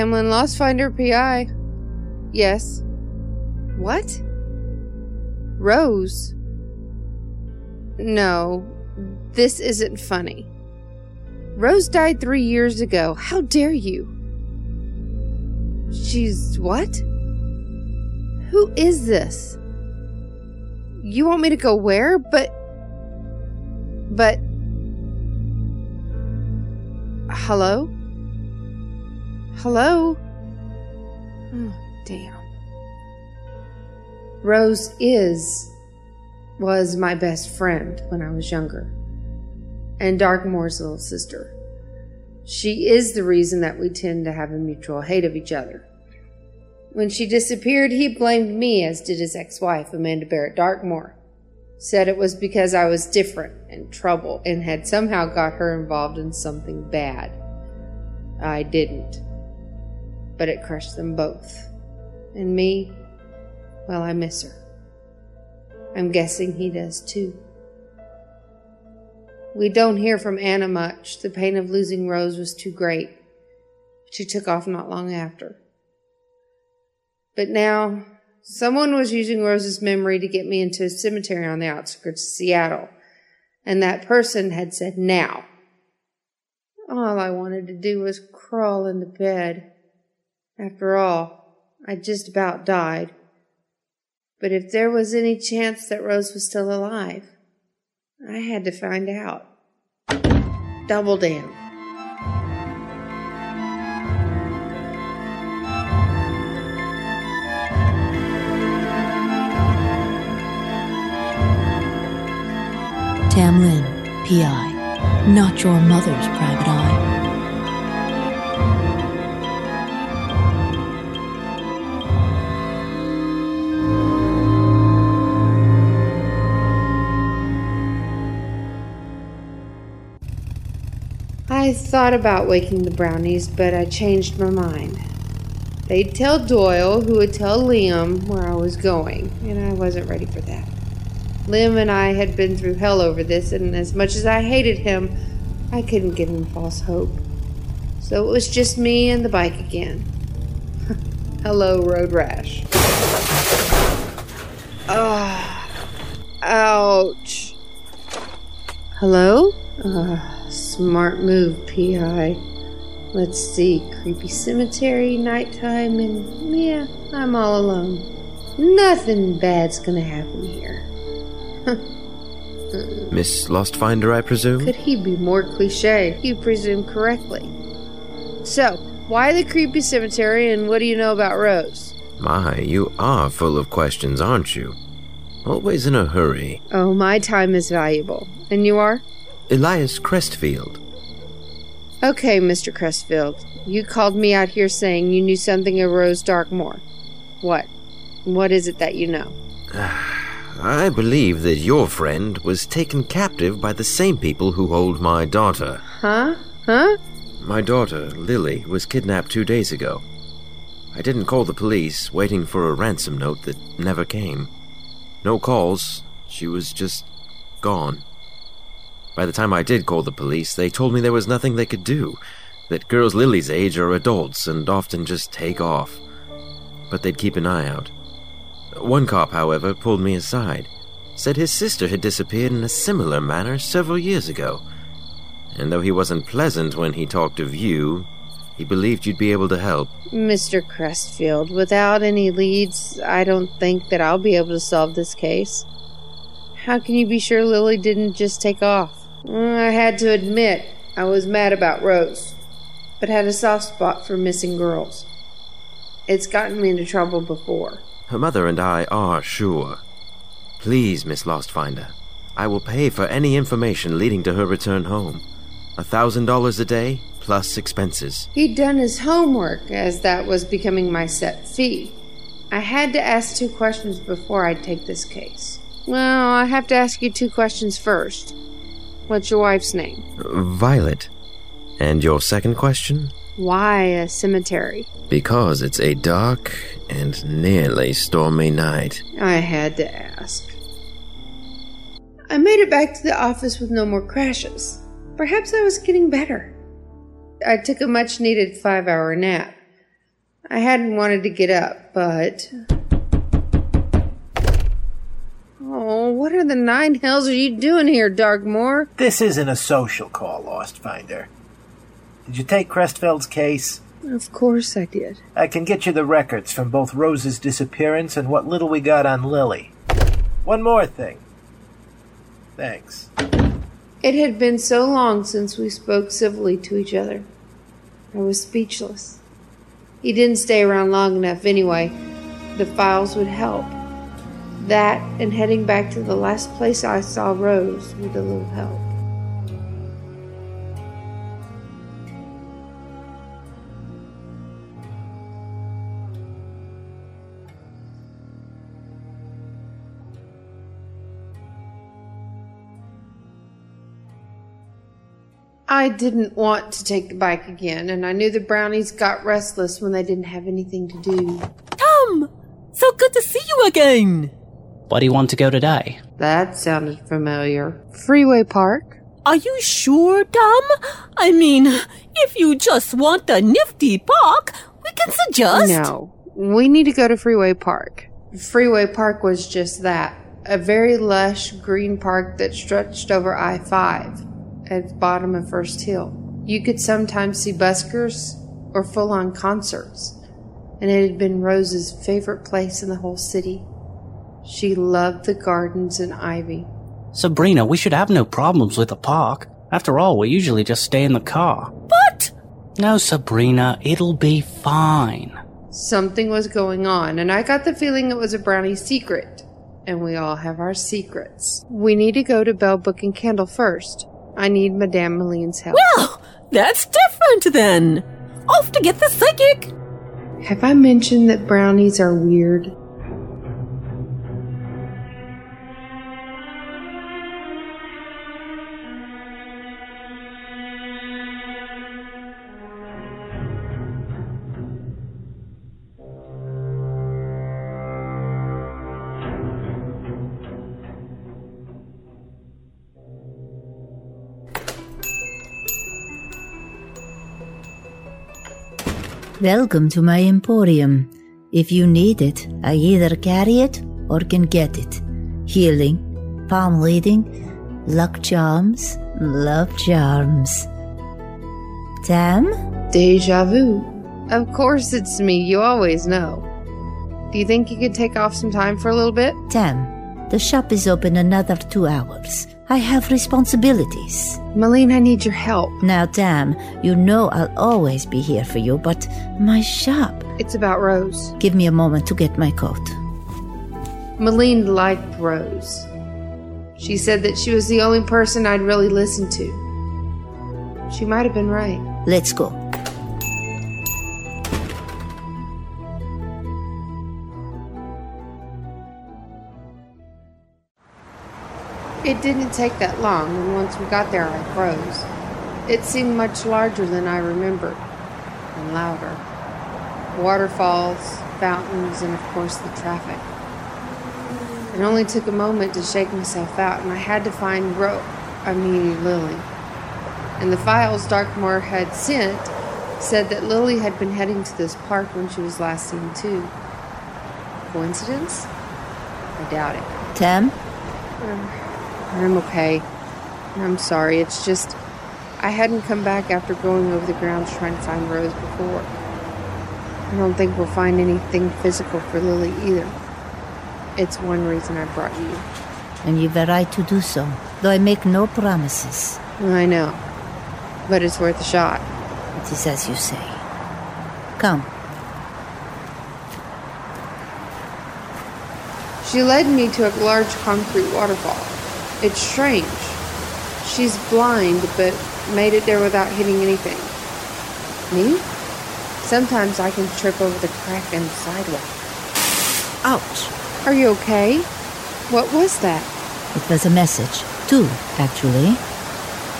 TamLynn Lostfinder, PI. Yes. What? Rose? No, this isn't funny. Rose died three years ago. How dare you? She's what? Who is this? You want me to go where? But. But. Hello? Hello? Oh, damn. Rose is. was my best friend when I was younger. And Darkmoore's little sister. She is the reason that we tend to have a mutual hate of each other. When she disappeared, he blamed me, as did his ex wife, Amanda Barrett Darkmoore. Said it was because I was different and trouble and had somehow got her involved in something bad. I didn't. But it crushed them both. And me, well, I miss her. I'm guessing he does too. We don't hear from Anna much. The pain of losing Rose was too great. She took off not long after. But now, someone was using Rose's memory to get me into a cemetery on the outskirts of Seattle. And that person had said, now. All I wanted to do was crawl into bed. After all, I'd just about died. But if there was any chance that Rose was still alive, I had to find out. Double down. TamLynn, PI, not your mother's private eye. I thought about waking the brownies, but I changed my mind. They'd tell Doyle, who would tell Liam where I was going, and I wasn't ready for that. Liam and I had been through hell over this, and as much as I hated him, I couldn't give him false hope. So it was just me and the bike again. Hello, road rash. Ah, ouch. Hello? Uh, smart move, PI. Let's see, creepy cemetery, nighttime, and yeah, I'm all alone. Nothing bad's gonna happen here. Miss Lostfinder, I presume? Could he be more cliche? You presume correctly. So, why the creepy cemetery and what do you know about Rose? My, you are full of questions, aren't you? Always in a hurry. Oh, my time is valuable. And you are? Elias Crestfield. Okay, Mr. Crestfield. You called me out here saying you knew something of Rose Darkmoore. What? What is it that you know? Ah, I believe that your friend was taken captive by the same people who hold my daughter. Huh? Huh? My daughter, Lily, was kidnapped two days ago. I didn't call the police, waiting for a ransom note that never came. No calls, she was just gone. By the time I did call the police, they told me there was nothing they could do, that girls Lily's age are adults and often just take off. But they'd keep an eye out. One cop, however, pulled me aside, said his sister had disappeared in a similar manner several years ago. And though he wasn't pleasant when he talked of you, he believed you'd be able to help. Mr. Crestfield, without any leads, I don't think that I'll be able to solve this case. How can you be sure Lily didn't just take off? Mm, I had to admit, I was mad about Rose, but had a soft spot for missing girls. It's gotten me into trouble before. Her mother and I are sure. Please, Miss Lostfinder, I will pay for any information leading to her return home. A thousand dollars a day, plus expenses. He'd done his homework, as that was becoming my set fee. I had to ask two questions before I'd take this case. Well, I have to ask you two questions first. What's your wife's name? Violet. And your second question? Why a cemetery? Because it's a dark and nearly stormy night. I had to ask. I made it back to the office with no more crashes. Perhaps I was getting better. I took a much needed five hour nap, I hadn't wanted to get up, but. Oh, what are the nine hells are you doing here, Darkmoore? This isn't a social call, Lostfinder. Did you take Crestfield's case? Of course I did. I can get you the records from both Rose's disappearance and what little we got on Lily. One more thing. Thanks. It had been so long since we spoke civilly to each other. I was speechless. He didn't stay around long enough anyway. The files would help. That and heading back to the last place I saw Rose with a little help. I didn't want to take the bike again, and I knew the brownies got restless when they didn't have anything to do. Tom! So good to see you again! Where do you want to go today? That sounded familiar. Freeway Park? Are you sure, Tom? I mean, if you just want a nifty park, we can suggest. No, we need to go to Freeway Park. Freeway Park was just that a very lush green park that stretched over I 5 at the bottom of First Hill. You could sometimes see buskers or full on concerts, and it had been Rose's favorite place in the whole city. She loved the gardens and ivy. Sabrina, we should have no problems with the park. After all, we usually just stay in the car. But No, Sabrina, it'll be fine. Something was going on, and I got the feeling it was a brownie secret. And we all have our secrets. We need to go to Bell Book and Candle first. I need Madame Maline's help. well, that's different then. Off to get the psychic. Have I mentioned that brownies are weird? Welcome to my emporium. If you need it, I either carry it or can get it. Healing, palm reading, luck charms, love charms. Tam? Deja vu. Of course it's me, you always know. Do you think you could take off some time for a little bit? Tam, the shop is open another two hours. I have responsibilities. Malene, I need your help. Now, Tam, you know I'll always be here for you, but my shop. It's about Rose. Give me a moment to get my coat. Malene liked Rose. She said that she was the only person I'd really listen to. She might have been right. Let's go. It didn't take that long, and once we got there, I froze. It seemed much larger than I remembered, and louder. Waterfalls, fountains, and of course the traffic. It only took a moment to shake myself out, and I had to find Ro- I mean Lily. And the files Darkmoore had sent said that Lily had been heading to this park when she was last seen too. Coincidence? I doubt it. Tam? Uh, I'm okay. I'm sorry. It's just I hadn't come back after going over the grounds trying to find Rose before. I don't think we'll find anything physical for Lily either. It's one reason I brought you. And you've a right to do so, though I make no promises. I know. But it's worth a shot. It is as you say. Come. She led me to a large concrete waterfall. It's strange. She's blind, but made it there without hitting anything. Me? Sometimes I can trip over the crack in the sidewalk. Ouch. Are you okay? What was that? It was a message. Two, actually.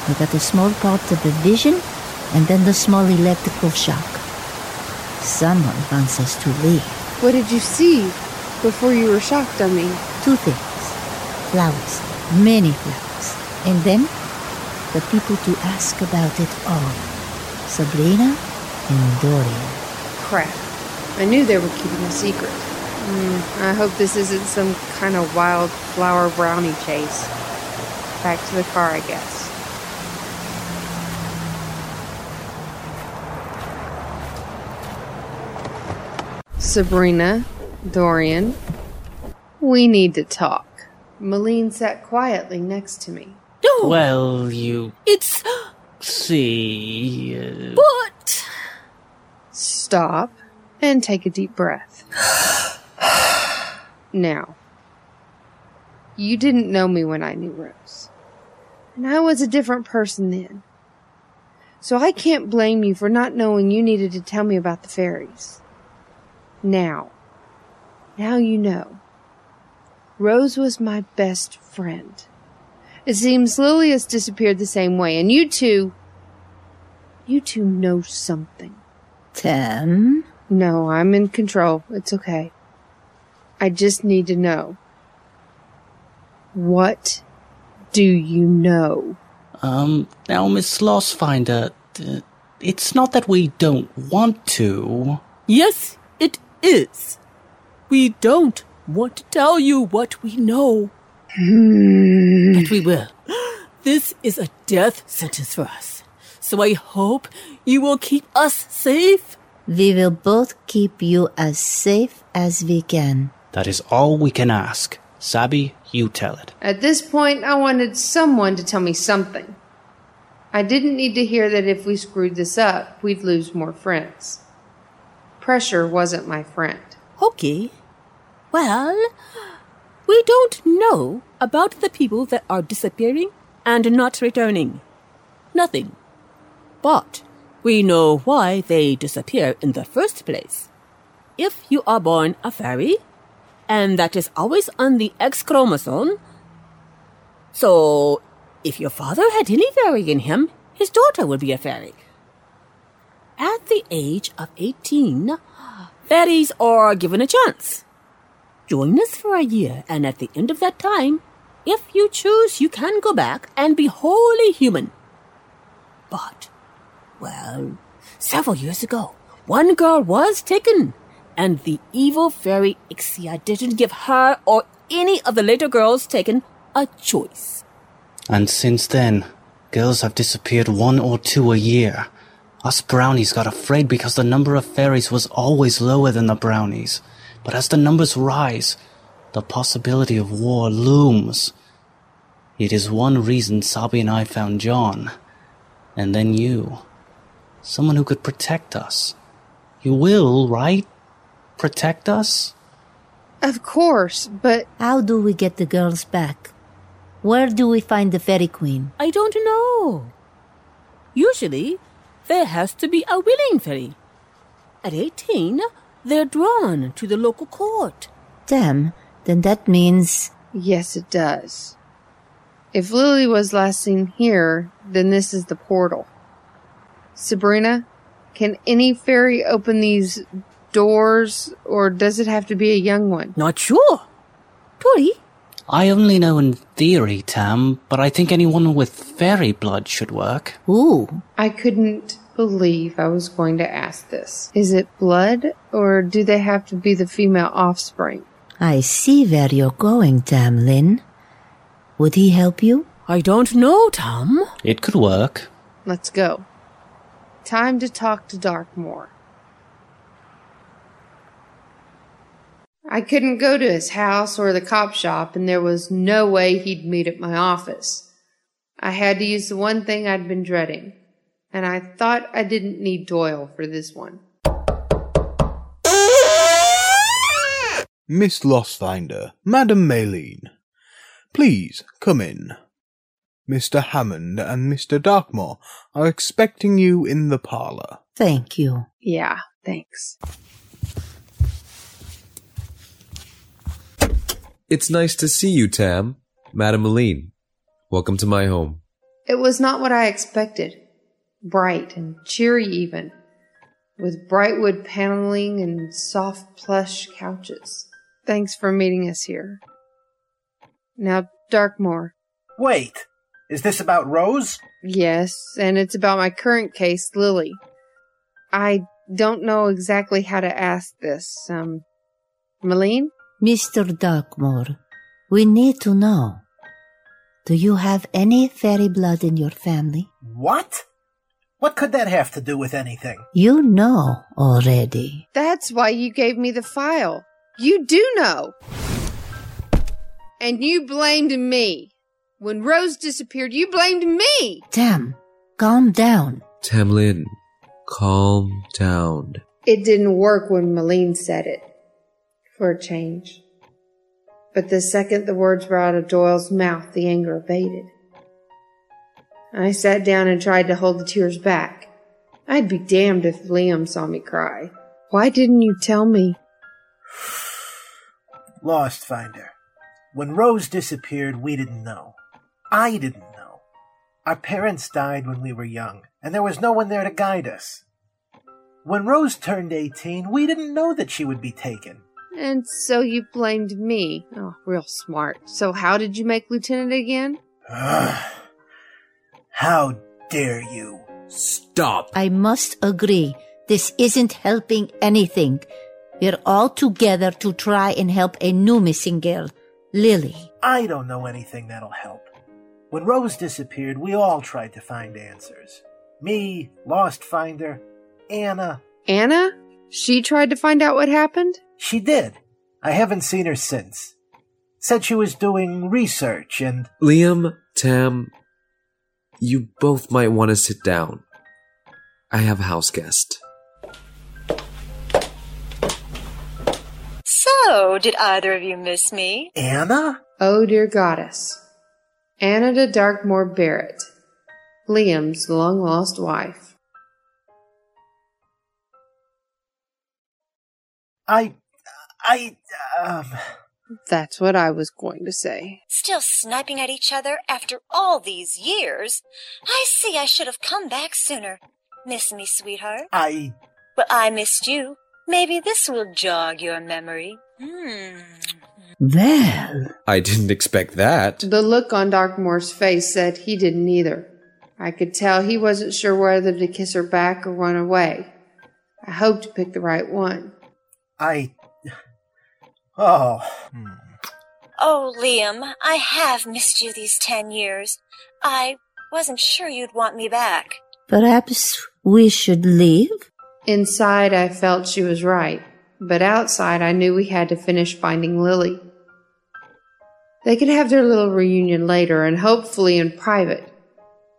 I got a small part of the vision, and then the small electrical shock. Someone wants us to leave. What did you see before you were shocked, I mean? Two things. Flowers. Many flowers. And then, the people to ask about it all. Sabrina and Dorian. Crap. I knew they were keeping a secret. Mm, I hope this isn't some kind of wild flower brownie chase. Back to the car, I guess. Sabrina, Dorian, we need to talk. Malene sat quietly next to me. No, Well, you it's. see. Uh, But. Stop and take a deep breath. now, you didn't know me when I knew Rose. And I was a different person then. So I can't blame you for not knowing you needed to tell me about the fairies. Now, now you know. Rose was my best friend. It seems Lily has disappeared the same way, and you two, you two know something. Tam? No, I'm in control. It's okay. I just need to know. What do you know? Um, now, Miss Lostfinder, uh, it's not that we don't want to. Yes, it is. We don't want to tell you what we know. Hmm. but we will. This is a death sentence for us. So I hope you will keep us safe. We will both keep you as safe as we can. That is all we can ask. Sabi, you tell it. At this point, I wanted someone to tell me something. I didn't need to hear that if we screwed this up, we'd lose more friends. Pressure wasn't my friend. Okay. Well, we don't know about the people that are disappearing and not returning. Nothing. But we know why they disappear in the first place. If you are born a fairy, and that is always on the X chromosome, so if your father had any fairy in him, his daughter would be a fairy. At the age of 18, fairies are given a chance. Join us for a year, and at the end of that time, if you choose, you can go back and be wholly human. But, well, several years ago, one girl was taken, and the evil fairy Ixia didn't give her or any of the later girls taken a choice. And since then, girls have disappeared one or two a year. Us brownies got afraid because the number of fairies was always lower than the brownies. But as the numbers rise, the possibility of war looms. It is one reason Sabi and I found John. And then you. Someone who could protect us. You will, right? Protect us? Of course, but How do we get the girls back? Where do we find the fairy queen? I don't know. Usually, there has to be a willing fairy. At 18, they're drawn to the local court. Damn, then that means yes, it does. If Lily was last seen here, then this is the portal. Sabrina, can any fairy open these doors, or does it have to be a young one? Not sure. Tori, I only know in theory, Tam, but I think anyone with fairy blood should work. ooh, I couldn't believe I was going to ask this. Is it blood, or do they have to be the female offspring? I see where you're going, TamLynn. Would he help you? I don't know, Tom. It could work. Let's go. Time to talk to Darkmoore. I couldn't go to his house or the cop shop, and there was no way he'd meet at my office. I had to use the one thing I'd been dreading, and I thought I didn't need Doyle for this one. Miss Lostfinder, Madam Maylene. Please come in. Mr. Hammond and Mr. Darkmoore are expecting you in the parlour. Thank you. Yeah, thanks. It's nice to see you, Tam. Madam Aline. Welcome to my home. It was not what I expected. Bright and cheery, even, with bright wood paneling and soft plush couches. Thanks for meeting us here. Now, Darkmoore. Wait, is this about Rose? Yes, and it's about my current case, Lily. I don't know exactly how to ask this. Um, Malene? Mr. Darkmoore, we need to know. Do you have any fairy blood in your family? What? What could that have to do with anything? You know already. That's why you gave me the file. You do know. And you blamed me. When Rose disappeared, you blamed me. Tam, calm down. TamLynn, calm down. It didn't work when Malene said it. For a change. But the second the words were out of Doyle's mouth, the anger abated. I sat down and tried to hold the tears back. I'd be damned if Liam saw me cry. Why didn't you tell me? Lostfinder. When Rose disappeared, we didn't know. I didn't know. Our parents died when we were young, and there was no one there to guide us. When Rose turned 18, we didn't know that she would be taken. And so you blamed me. Oh, real smart. So how did you make Lieutenant again? How dare you? Stop! I must agree. This isn't helping anything. We're all together to try and help a new missing girl, Lily. I don't know anything that'll help. When Rose disappeared, we all tried to find answers. Me, Lostfinder, Anna. Anna? She tried to find out what happened? She did. I haven't seen her since. Said she was doing research and. Liam, Tam, you both might want to sit down. I have a house guest. So, did either of you miss me? Anna? Oh, dear goddess. Anna de Darkmoore Barrett, Liam's long lost wife. I. I. Um. That's what I was going to say. Still sniping at each other after all these years? I see I should have come back sooner. Miss me, sweetheart? I. Well, I missed you. Maybe this will jog your memory. Hmm. Well, I didn't expect that. The look on Darkmoore's face said he didn't either. I could tell he wasn't sure whether to kiss her back or run away. I hoped to pick the right one. I. Oh. Hmm. Oh, Liam, I have missed you these ten years. I wasn't sure you'd want me back. perhaps we should leave? Inside, I felt she was right, but outside, I knew we had to finish finding Lily. They could have their little reunion later and hopefully in private.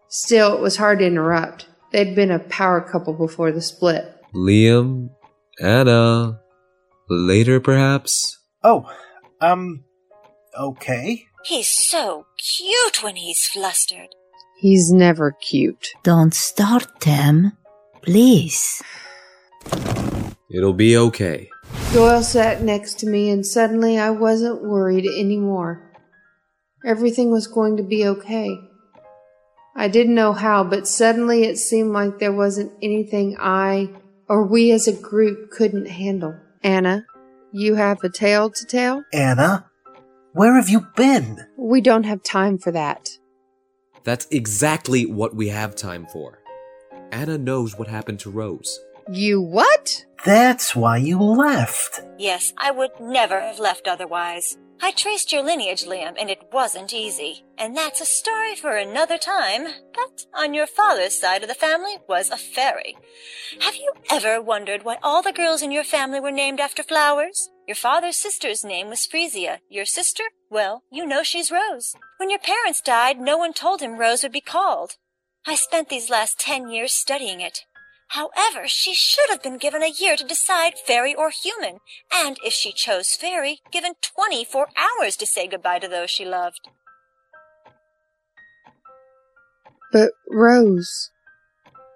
Still, it was hard to interrupt. They'd been a power couple before the split. Liam, Anna, later perhaps? Oh. Um. Okay. He's so cute when he's flustered. He's never cute. Don't start, them, Please. It'll be okay. Doyle sat next to me, and suddenly I wasn't worried anymore. Everything was going to be okay. I didn't know how, but suddenly it seemed like there wasn't anything I or we as a group couldn't handle. Anna, you have a tale to tell? Anna? Where have you been? We don't have time for that. That's exactly what we have time for. Anna knows what happened to Rose. You what? That's why you left. Yes, I would never have left otherwise. I traced your lineage, Liam, and it wasn't easy. And that's a story for another time. But on your father's side of the family was a fairy. Have you ever wondered why all the girls in your family were named after flowers? Your father's sister's name was Freesia. Your sister? Well, you know she's Rose. When your parents died, no one told him Rose would be called. I spent these last ten years studying it. However, she should have been given a year to decide fairy or human, and if she chose fairy, given 24 hours to say goodbye to those she loved. But Rose,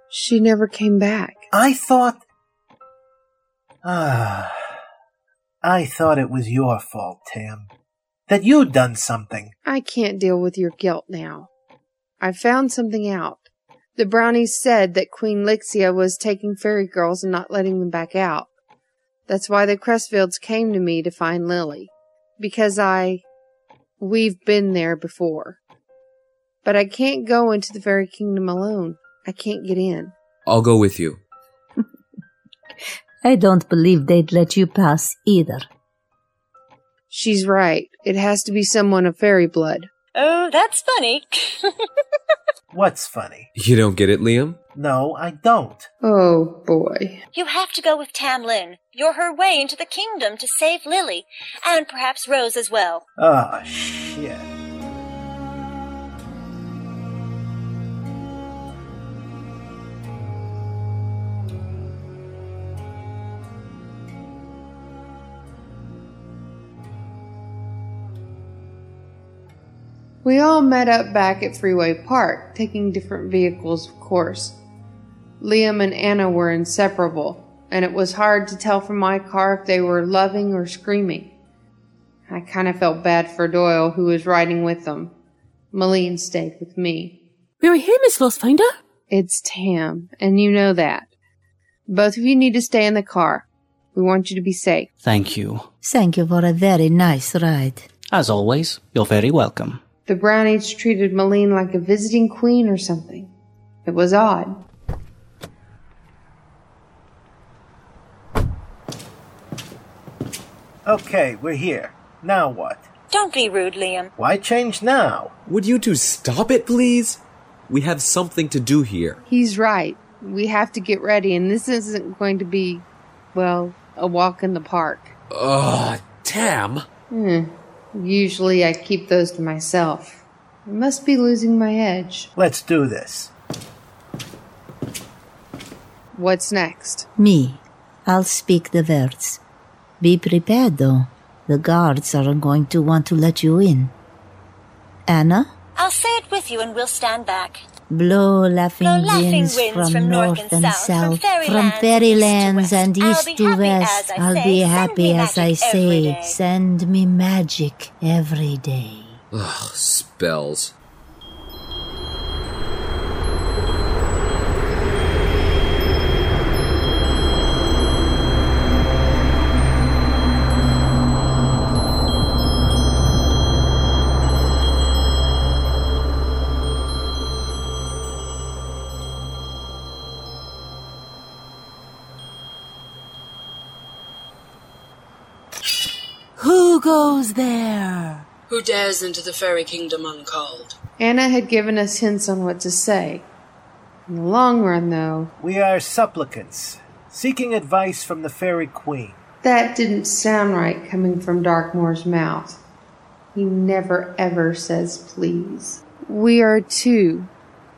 she never came back. I thought. Ah. I thought it was your fault, Tam. That you'd done something. I can't deal with your guilt now. I've found something out. The brownies said that Queen Lixia was taking fairy girls and not letting them back out. That's why the Crestfields came to me to find Lily. Because I. We've been there before. But I can't go into the fairy kingdom alone. I can't get in. I'll go with you. I don't believe they'd let you pass either. She's right. It has to be someone of fairy blood. Oh, that's funny. What's funny? You don't get it, Liam? No, I don't. Oh boy. you have to go with TamLynn. You're her way into the kingdom to save Lily, and perhaps Rose as well. Oh, shit. We all met up back at Freeway Park, taking different vehicles, of course. Liam and Anna were inseparable, and it was hard to tell from my car if they were loving or screaming. I kind of felt bad for Doyle, who was riding with them. Maline stayed with me. We're here, Miss Lostfinder. It's Tam, and you know that. Both of you need to stay in the car. We want you to be safe. Thank you. Thank you for a very nice ride. As always, you're very welcome. The brownies treated Maline like a visiting queen or something. It was odd. Okay, we're here. Now what? Don't be rude, Liam. Why change now? Would you two stop it, please? We have something to do here. He's right. We have to get ready, and this isn't going to be, well, a walk in the park. Ugh, Tam. Hmm. Usually I keep those to myself. I must be losing my edge. Let's do this. What's next? Me. I'll speak the words. Be prepared, though. The guards aren't going to want to let you in. Anna? I'll say it with you and we'll stand back. Blow laughing, Blow laughing winds, winds from, from north north and and south, south, from from fairylands fairylands east to and west. east I'll to be west. happy I'll as be I happy say. as I say. magic every day. Send me magic every day. Ugh, spells. Goes there? Who dares into the fairy kingdom uncalled? Anna had given us hints on what to say. In the long run, though, We are supplicants, seeking advice from the fairy queen. that didn't sound right coming from Darkmoore's mouth. He never ever says please. We are two,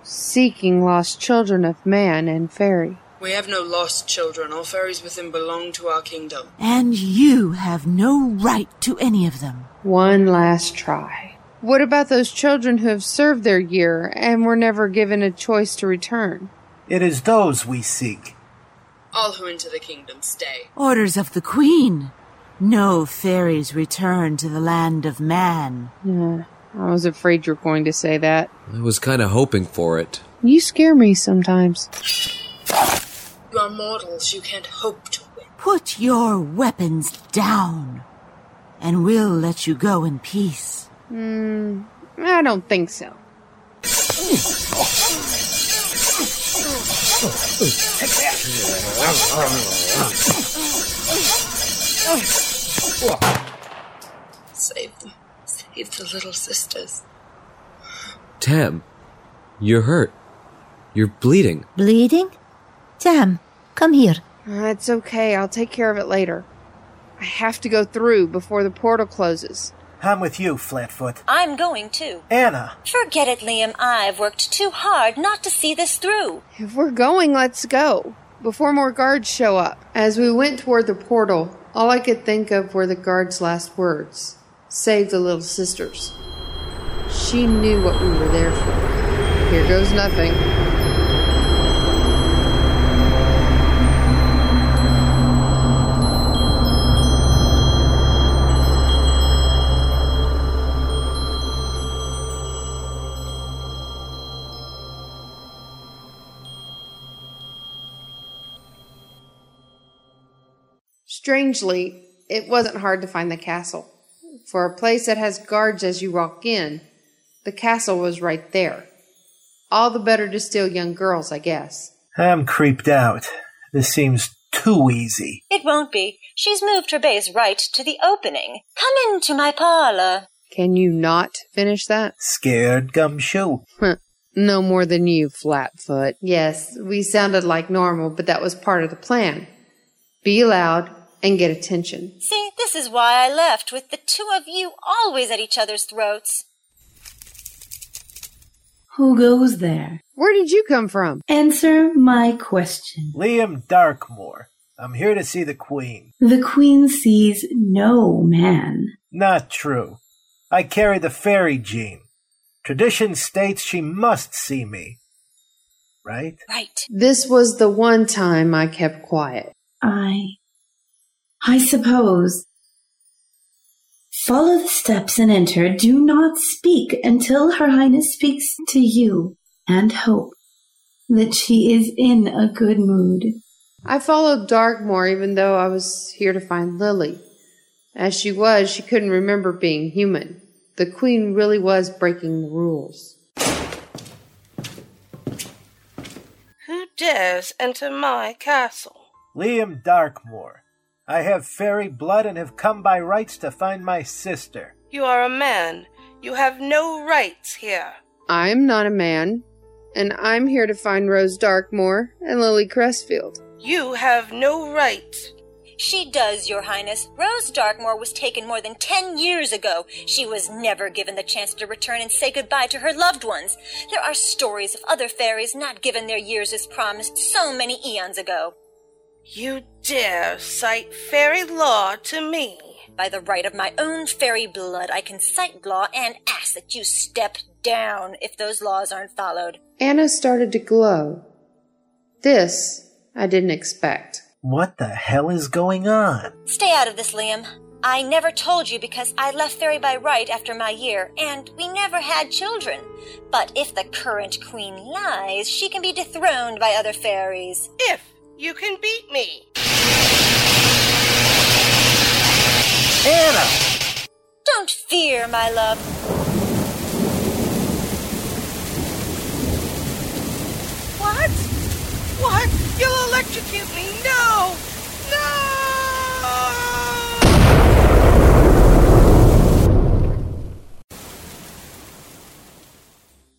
seeking lost children of man and fairy. We have no lost children. All fairies within belong to our kingdom. And you have no right to any of them. One last try. What about those children who have served their year and were never given a choice to return? It is those we seek. All who enter the kingdom stay. Orders of the Queen. No fairies return to the land of man. Yeah, I was afraid you were going to say that. I was kind of hoping for it. You scare me sometimes. You are mortals. You can't hope to win. Put your weapons down, and we'll let you go in peace. Hmm, I don't think so. Save them. Save the little sisters. Tam, you're hurt. You're bleeding. Bleeding? Tam, come here. Uh, it's okay, I'll take care of it later. I have to go through before the portal closes. I'm with you, Flatfoot. I'm going too. Anna, Forget it, Liam. I've worked too hard not to see this through. If we're going, let's go. Before more guards show up. As we went toward the portal, all I could think of were the guard's last words Save the little sisters. She knew what we were there for. Here goes nothing. Strangely, it wasn't hard to find the castle. For a place that has guards as you walk in, the castle was right there. All the better to steal young girls, I guess. I'm creeped out. This seems too easy. It won't be. She's moved her base right to the opening. Come into my parlor. Can you not finish that? Scared gumshoe. no more than you, Flatfoot. Yes, we sounded like normal, but that was part of the plan. Be loud and get attention. See, this is why I left, with the two of you always at each other's throats. Who goes there? Where did you come from? Answer my question. Liam Darkmoore. I'm here to see the Queen. The Queen sees no man. Not true. I carry the fairy gene. Tradition states she must see me. Right? Right. This was the one time I kept quiet. I. I suppose. Follow the steps and enter. Do not speak until Her Highness speaks to you, and hope that she is in a good mood. I followed Darkmoore even though I was here to find Lily. As she was, she couldn't remember being human. The Queen really was breaking the rules. Who dares enter my castle? Liam Darkmoore. I have fairy blood and have come by rights to find my sister. You are a man. You have no rights here. I'm not a man, and I'm here to find Rose Darkmoore and Lily Crestfield. You have no right. She does, Your Highness. Rose Darkmoore was taken more than ten years ago. She was never given the chance to return and say goodbye to her loved ones. There are stories of other fairies not given their years as promised so many eons ago. You dare cite fairy law to me? By the right of my own fairy blood, I can cite law and ask that you step down if those laws aren't followed. Anna started to glow. This I didn't expect. What the hell is going on? Stay out of this, Liam. I never told you because I left Fairy by right after my year, and we never had children. But if the current queen lies, she can be dethroned by other fairies. If you can beat me. Anna! Don't fear, my love. What? What? You'll electrocute me! No! No!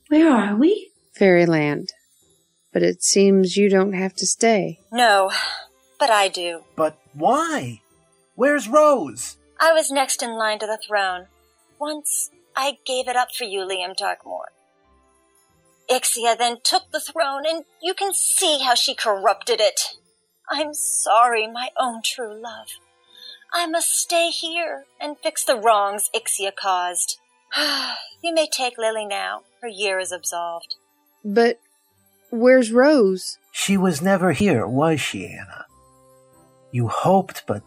Where are we? Fairyland. But it seems you don't have to stay. No, but I do. But why? Where's Rose? I was next in line to the throne. Once I gave it up for you, Liam Darkmoore. Ixia then took the throne, and you can see how she corrupted it. I'm sorry, my own true love. I must stay here and fix the wrongs Ixia caused. you may take Lily now. Her year is absolved. But where's Rose? She was never here, was she, Anna? You hoped, but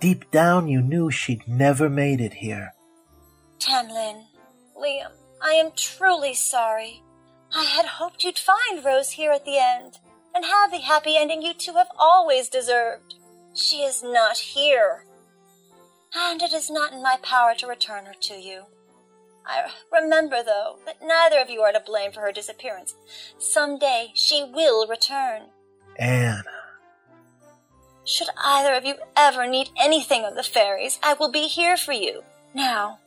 deep down you knew she'd never made it here. TamLynn, Liam, I am truly sorry. I had hoped you'd find Rose here at the end and have the happy ending you two have always deserved. She is not here, and it is not in my power to return her to you. I remember, though, that neither of you are to blame for her disappearance. Some day she will return. Anna. Should either of you ever need anything of the fairies, I will be here for you. Now,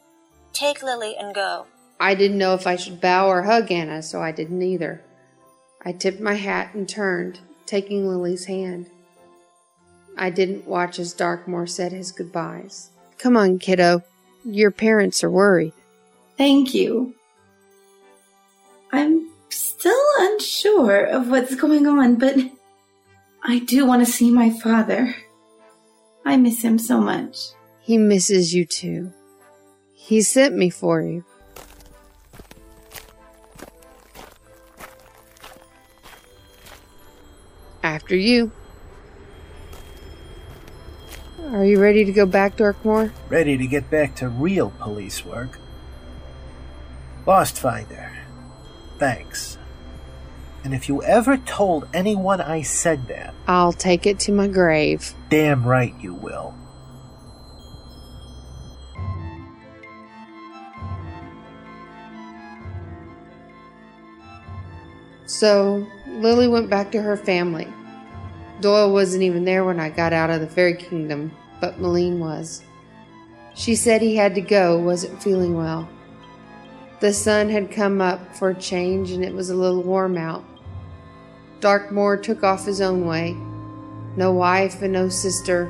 take Lily and go. I didn't know if I should bow or hug Anna, so I didn't either. I tipped my hat and turned, taking Lily's hand. I didn't watch as Darkmoore said his goodbyes. Come on, kiddo. Your parents are worried. Thank you. I'm still unsure of what's going on, but I do want to see my father. I miss him so much. He misses you too. He sent me for you. After you. Are you ready to go back, Darkmoore? Ready to get back to real police work. Lostfinder, thanks. And if you ever told anyone I said that, I'll take it to my grave. damn right you will. So, Lily went back to her family. Doyle wasn't even there when I got out of the fairy kingdom, but Meline was. She said he had to go, wasn't feeling well. The sun had come up for a change and it was a little warm out. Darkmoore took off his own way. No wife and no sister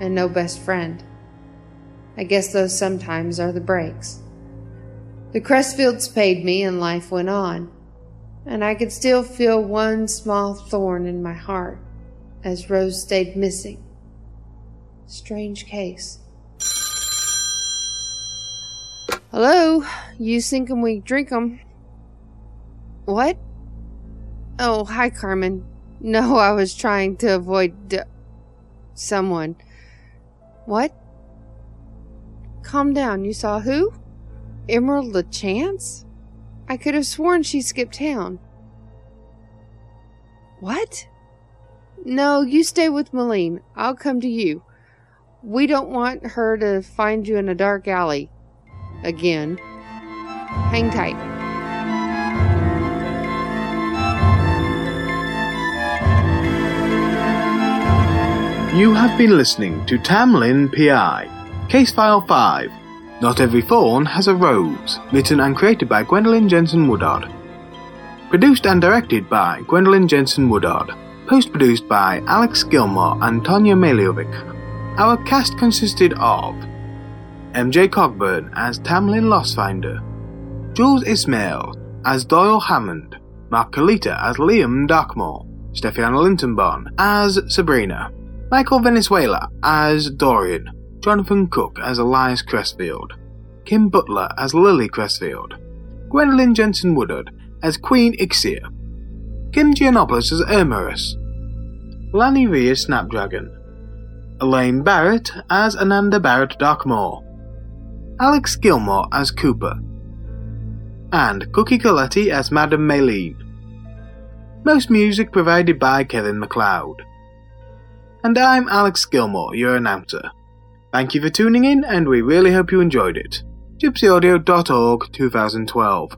and no best friend. I guess those sometimes are the breaks. The Crestfields paid me and life went on, and I could still feel one small thorn in my heart as Rose stayed missing. Strange case. Hello? You thinking we drink 'em? What? Oh, hi, Carmen. No, I was trying to avoid d- someone. What? Calm down. You saw who? Emerald LaChance? I could have sworn she skipped town. What? No, you stay with Meline. I'll come to you. We don't want her to find you in a dark alley. Again. Hang tight. You have been listening to TamLynn PI, Case File 5. Not Every Thorn Has a Rose, written and created by Gwendolyn Jensen Woodard. Produced and directed by Gwendolyn Jensen Woodard. Post produced by Alex Gilmore and Tonya Maliovic. Our cast consisted of MJ Cogburn as TamLynn Lostfinder, Jules Ismail as Doyle Hammond, Mark Kalita as Liam Darkmoore, Steffiana Lintonbon as Sabrina, Michael Venezuela as Dorian, Jonathan Cook as Elias Crestfield, Kim Butler as Lily Crestfield, Gwendolyn Jensen Woodard as Queen Ixia, Kim Giannopoulos as Ermerus, Lanny Rhea Snapdragon, Elaine Barrett as Ananda Barrett Darkmoore, Alex Gilmore as Cooper, and Cookie Coletti as Madame Maylene. Most music provided by Kevin MacLeod. And I'm Alex Gilmore, your announcer. Thank you for tuning in, and we really hope you enjoyed it. GypsyAudio.org 2012